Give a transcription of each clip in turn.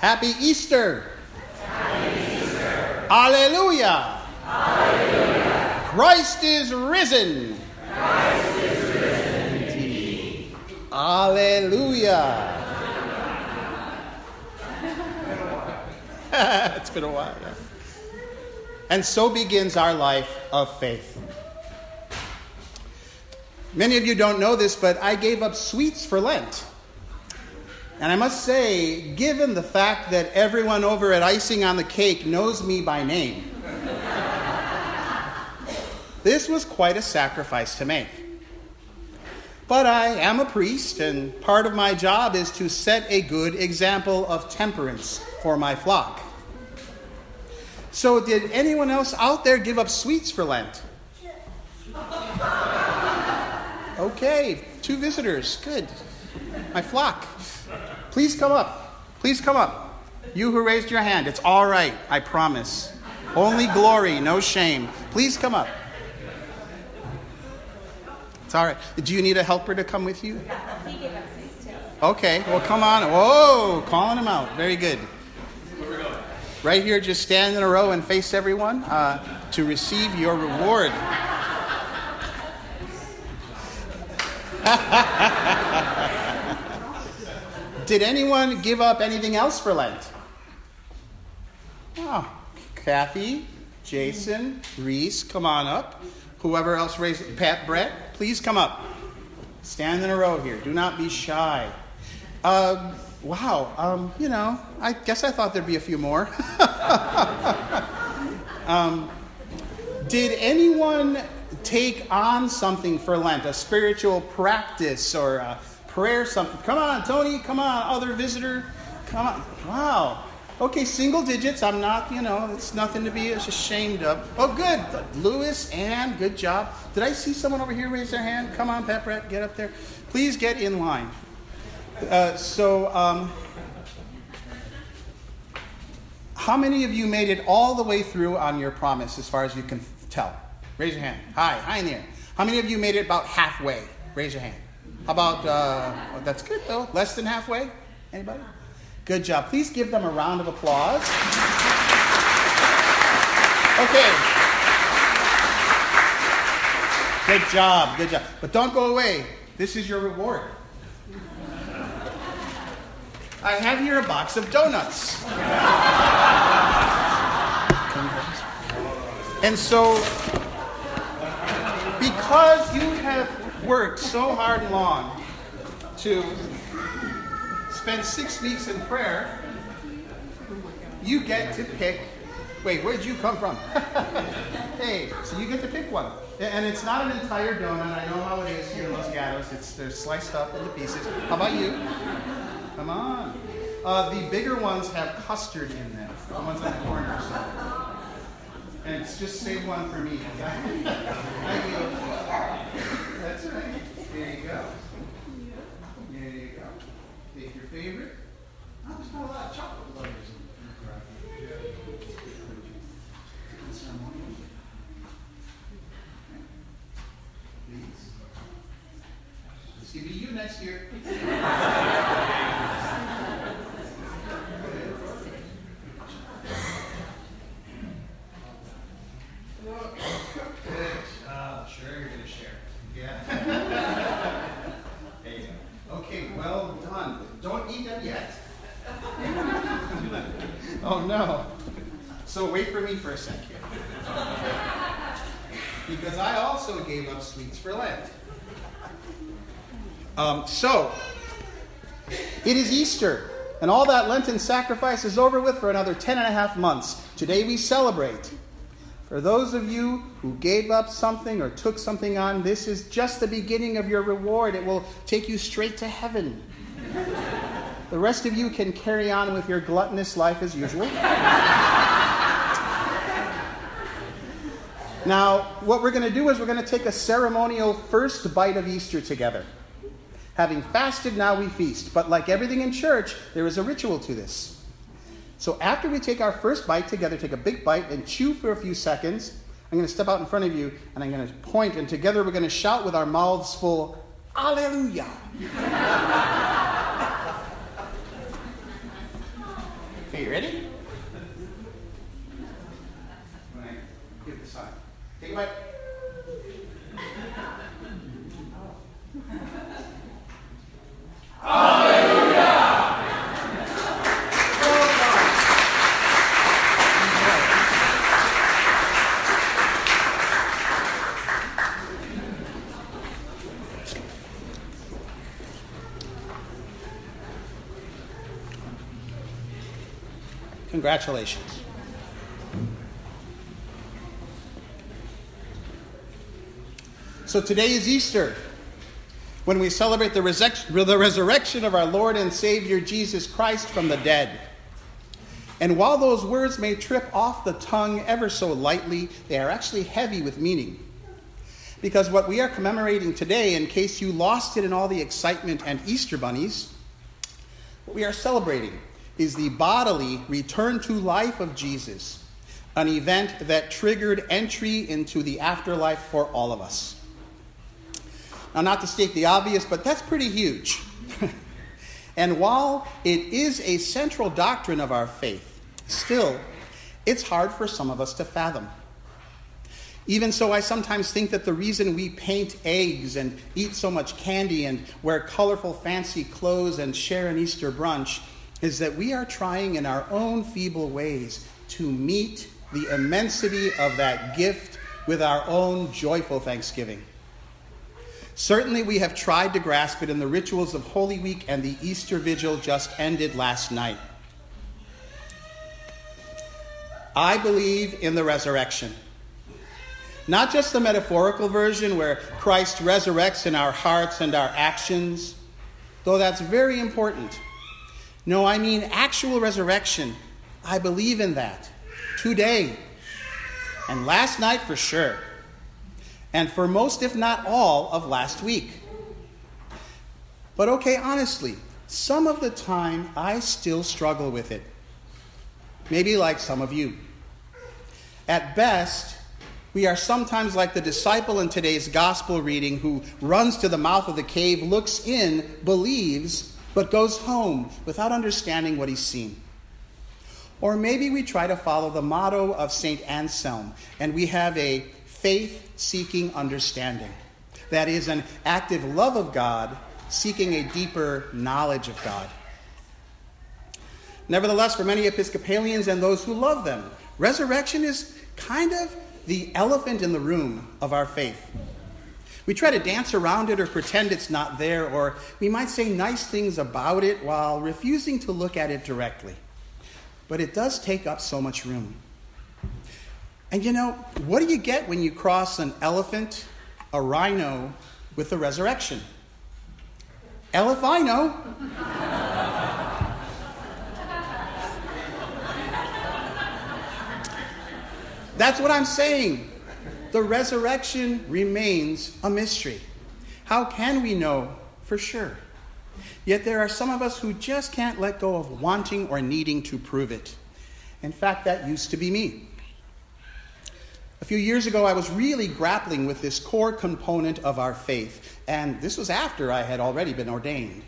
Happy Easter. Happy Easter. Alleluia. Alleluia. Christ is risen. Christ is risen indeed. Alleluia. it's been a while, yeah. And so begins our life of faith. Many of you don't know this, but I gave up sweets for Lent. And I must say, given the fact that everyone over at Icing on the Cake knows me by name, this was quite a sacrifice to make. But I am a priest, and part of my job is to set a good example of temperance for my flock. So, did anyone else out there give up sweets for Lent? Okay, two visitors. Good. My flock. Please come up. Please come up. You who raised your hand, it's all right, I promise. Only glory, no shame. Please come up. It's all right. Do you need a helper to come with you? Okay, well, come on. Whoa, calling him out. Very good. Right here, just stand in a row and face everyone uh, to receive your reward. Did anyone give up anything else for Lent? Oh, Kathy, Jason, Reese, come on up. Whoever else raised Pat, Brett, please come up. Stand in a row here. Do not be shy. Uh, wow. Um, you know, I guess I thought there'd be a few more. um, did anyone take on something for Lent, a spiritual practice or a prayer, something? Come on, Tony, come on, other visitor, come on. Wow. Okay, single digits. I'm not, you know, it's nothing to be ashamed of. Oh, good. Lewis, Ann, good job. Did I see someone over here raise their hand? Come on, Pat Brett, get up there. Please get in line. Uh, so, um, how many of you made it all the way through on your promise as far as you can tell? Raise your hand. Hi, hi in there. How many of you made it about halfway? Raise your hand. How about, uh, oh, that's good though. Less than halfway? Anybody? Good job. Please give them a round of applause. Okay. Good job. Good job. But don't go away. This is your reward. I have here a box of donuts. And so, because you have worked so hard and long to spend six weeks in prayer, you get to pick. Wait, where'd you come from? hey, so you get to pick one. And it's not an entire donut. I know how it is here in Los Gatos. It's they're sliced up into pieces. How about you? Come on. Uh, the bigger ones have custard in them. The ones on the corner. So. And it's just save one for me. Thank you. That's right. There you go. There you go. Take your favorite. Oh, there's not a lot of chocolate lovers in the crowd. Please. Going to be you next year. Good job. Sure, you're going to share. Yeah. there you go. Okay, well done. Don't eat them yet. oh no. For me for a second. Because I also gave up sweets for Lent. Um, so, it is Easter, and all that Lenten sacrifice is over with for another 10 and a half months. Today we celebrate. For those of you who gave up something or took something on, this is just the beginning of your reward. It will take you straight to heaven. the rest of you can carry on with your gluttonous life as usual. Now, what we're going to do is we're going to take a ceremonial first bite of Easter together. Having fasted, now we feast. But like everything in church, there is a ritual to this. So after we take our first bite together, take a big bite and chew for a few seconds, I'm going to step out in front of you and I'm going to point, and together we're going to shout with our mouths full, Alleluia. Are you ready? Give the sign. Take. Congratulations. So today is Easter, when we celebrate the, the resurrection of our Lord and Savior Jesus Christ from the dead. And while those words may trip off the tongue ever so lightly, they are actually heavy with meaning. Because what we are commemorating today, in case you lost it in all the excitement and Easter bunnies, what we are celebrating is the bodily return to life of Jesus, an event that triggered entry into the afterlife for all of us. Now, not to state the obvious, but that's pretty huge. and while it is a central doctrine of our faith, still, it's hard for some of us to fathom. Even so, I sometimes think that the reason we paint eggs and eat so much candy and wear colorful, fancy clothes and share an Easter brunch is that we are trying in our own feeble ways to meet the immensity of that gift with our own joyful thanksgiving. Certainly, we have tried to grasp it in the rituals of Holy Week and the Easter Vigil just ended last night. I believe in the resurrection. Not just the metaphorical version where Christ resurrects in our hearts and our actions, though that's very important. No, I mean actual resurrection. I believe in that. Today. And last night for sure. And for most, if not all, of last week. But okay, honestly, some of the time I still struggle with it. Maybe like some of you. At best, we are sometimes like the disciple in today's gospel reading who runs to the mouth of the cave, looks in, believes, but goes home without understanding what he's seen. Or maybe we try to follow the motto of St. Anselm and we have a faith seeking understanding. That is, an active love of God seeking a deeper knowledge of God. Nevertheless, for many Episcopalians and those who love them, resurrection is kind of the elephant in the room of our faith. We try to dance around it or pretend it's not there, or we might say nice things about it while refusing to look at it directly. But it does take up so much room. And you know, what do you get when you cross an elephant, a rhino, with the resurrection? Elephino. That's what I'm saying the resurrection remains a mystery. How can we know for sure? Yet there are some of us who just can't let go of wanting or needing to prove it. In fact, that used to be me. A few years ago, I was really grappling with this core component of our faith, and this was after I had already been ordained.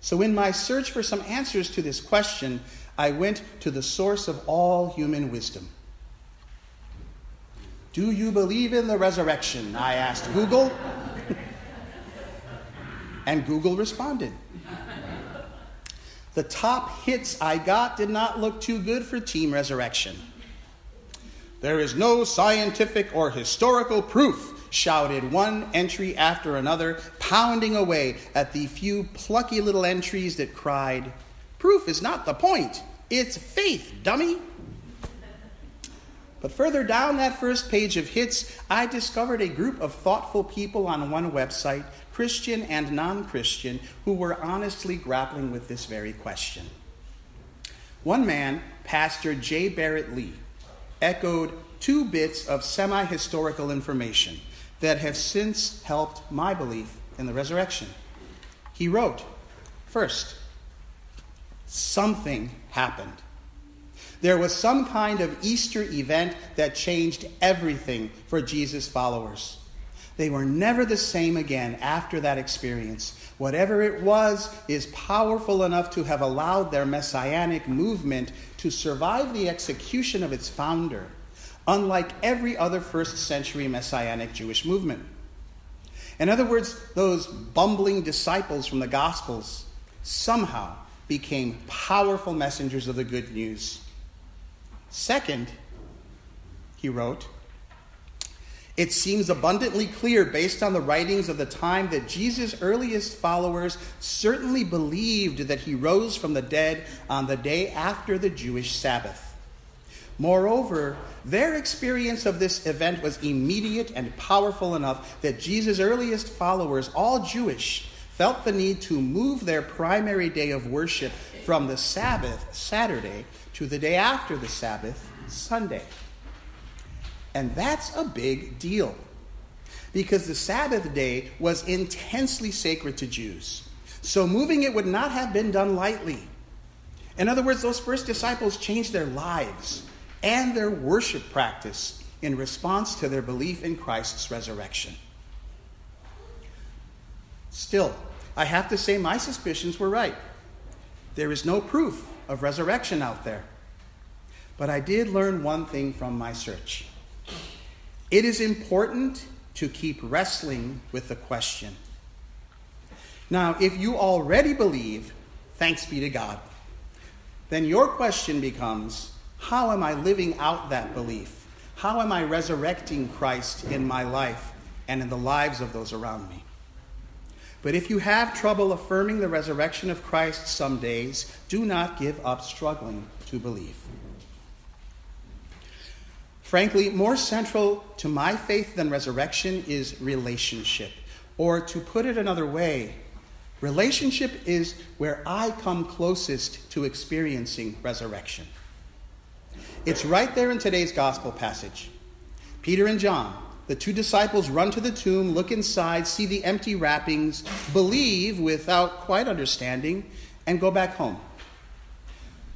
So, in my search for some answers to this question, I went to the source of all human wisdom do you believe in the resurrection? I asked Google. and Google responded. The top hits I got did not look too good for Team Resurrection. There is no scientific or historical proof, shouted one entry after another, pounding away at the few plucky little entries that cried, Proof is not the point, it's faith, dummy. But further down that first page of hits, I discovered a group of thoughtful people on one website, Christian and non Christian, who were honestly grappling with this very question. One man, Pastor J. Barrett Lee, echoed two bits of semi historical information that have since helped my belief in the resurrection. He wrote, First, something happened. There was some kind of Easter event that changed everything for Jesus' followers. They were never the same again after that experience. Whatever it was is powerful enough to have allowed their messianic movement to survive the execution of its founder, unlike every other first century messianic Jewish movement. In other words, those bumbling disciples from the Gospels somehow became powerful messengers of the good news. Second, he wrote, it seems abundantly clear, based on the writings of the time, that Jesus' earliest followers certainly believed that he rose from the dead on the day after the Jewish Sabbath. Moreover, their experience of this event was immediate and powerful enough that Jesus' earliest followers, all Jewish, felt the need to move their primary day of worship from the Sabbath, Saturday, to the day after the Sabbath, Sunday. And that's a big deal because the Sabbath day was intensely sacred to Jews. So moving it would not have been done lightly. In other words, those first disciples changed their lives and their worship practice in response to their belief in Christ's resurrection. Still, I have to say my suspicions were right. There is no proof of resurrection out there. But I did learn one thing from my search. It is important to keep wrestling with the question. Now, if you already believe, thanks be to God, then your question becomes how am I living out that belief? How am I resurrecting Christ in my life and in the lives of those around me? But if you have trouble affirming the resurrection of Christ some days, do not give up struggling to believe. Frankly, more central to my faith than resurrection is relationship. Or to put it another way, relationship is where I come closest to experiencing resurrection. It's right there in today's gospel passage. Peter and John, the two disciples, run to the tomb, look inside, see the empty wrappings, believe without quite understanding, and go back home.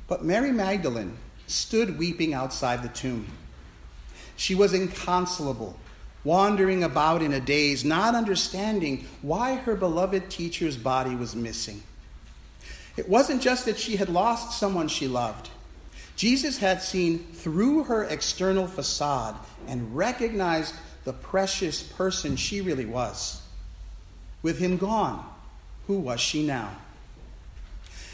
But Mary Magdalene stood weeping outside the tomb. She was inconsolable, wandering about in a daze, not understanding why her beloved teacher's body was missing. It wasn't just that she had lost someone she loved. Jesus had seen through her external facade and recognized the precious person she really was. With him gone, who was she now?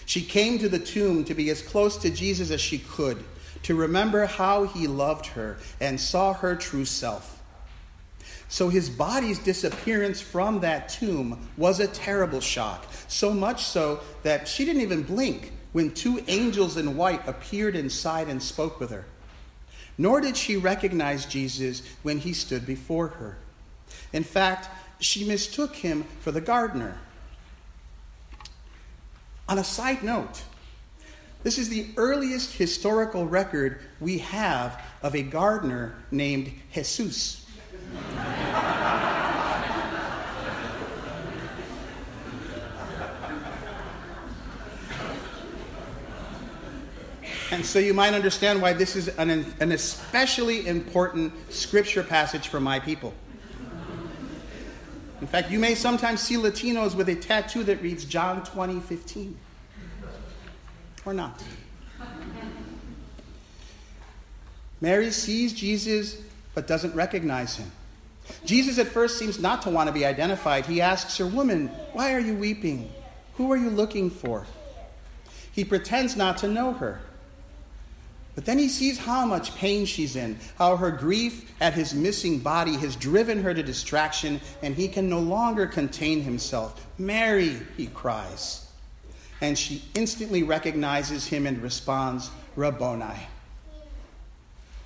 She came to the tomb to be as close to Jesus as she could to remember how he loved her and saw her true self. So his body's disappearance from that tomb was a terrible shock, so much so that she didn't even blink when two angels in white appeared inside and spoke with her. Nor did she recognize Jesus when he stood before her. In fact, she mistook him for the gardener. On a side note, this is the earliest historical record we have of a gardener named Jesus. And so you might understand why this is an, an especially important scripture passage for my people. In fact, you may sometimes see Latinos with a tattoo that reads John 20, 15 or not. Mary sees Jesus but doesn't recognize him. Jesus at first seems not to want to be identified. He asks her, Woman, why are you weeping? Who are you looking for? He pretends not to know her. But then he sees how much pain she's in, how her grief at his missing body has driven her to distraction, and he can no longer contain himself. Mary, he cries and she instantly recognizes him and responds, Rabboni.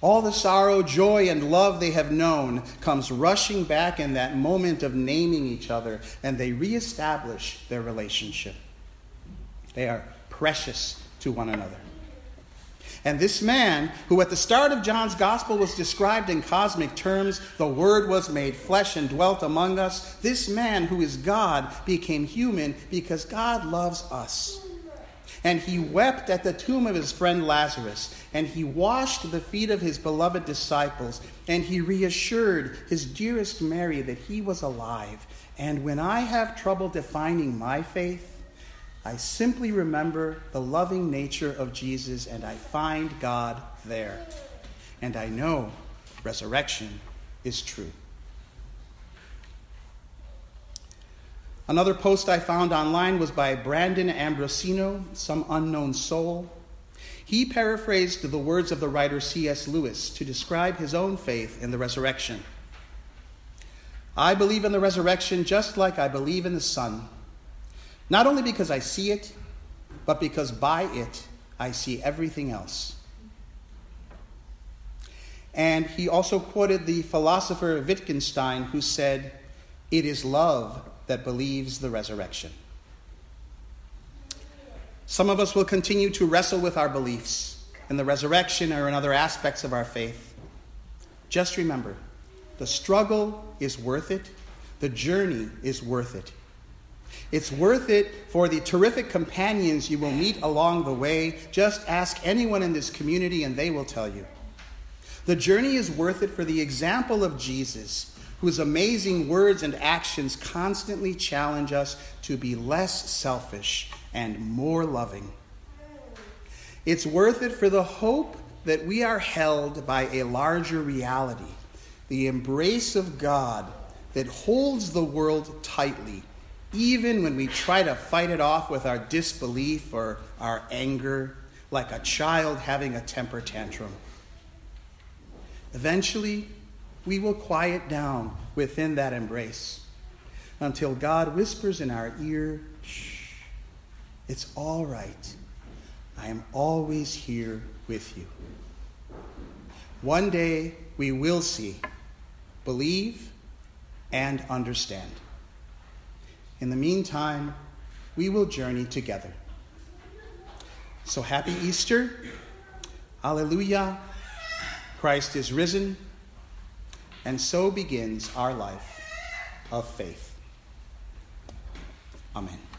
All the sorrow, joy, and love they have known comes rushing back in that moment of naming each other, and they reestablish their relationship. They are precious to one another. And this man, who at the start of John's gospel was described in cosmic terms, the Word was made flesh and dwelt among us, this man, who is God, became human because God loves us. And he wept at the tomb of his friend Lazarus, and he washed the feet of his beloved disciples, and he reassured his dearest Mary that he was alive. And when I have trouble defining my faith, I simply remember the loving nature of Jesus, and I find God there. And I know resurrection is true. Another post I found online was by Brandon Ambrosino, some unknown soul. He paraphrased the words of the writer C.S. Lewis to describe his own faith in the resurrection. I believe in the resurrection just like I believe in the sun, not only because I see it, but because by it I see everything else. And he also quoted the philosopher Wittgenstein, who said, It is love that believes the resurrection. Some of us will continue to wrestle with our beliefs in the resurrection or in other aspects of our faith. Just remember the struggle is worth it, the journey is worth it. It's worth it for the terrific companions you will meet along the way. Just ask anyone in this community and they will tell you. The journey is worth it for the example of Jesus whose amazing words and actions constantly challenge us to be less selfish and more loving. It's worth it for the hope that we are held by a larger reality, the embrace of God that holds the world tightly, even when we try to fight it off with our disbelief or our anger, like a child having a temper tantrum. Eventually, we will quiet down within that embrace until God whispers in our ear, Shh, it's all right. I am always here with you. One day we will see, believe, and understand. In the meantime, we will journey together. So happy Easter. Alleluia. Christ is risen. And so begins our life of faith. Amen.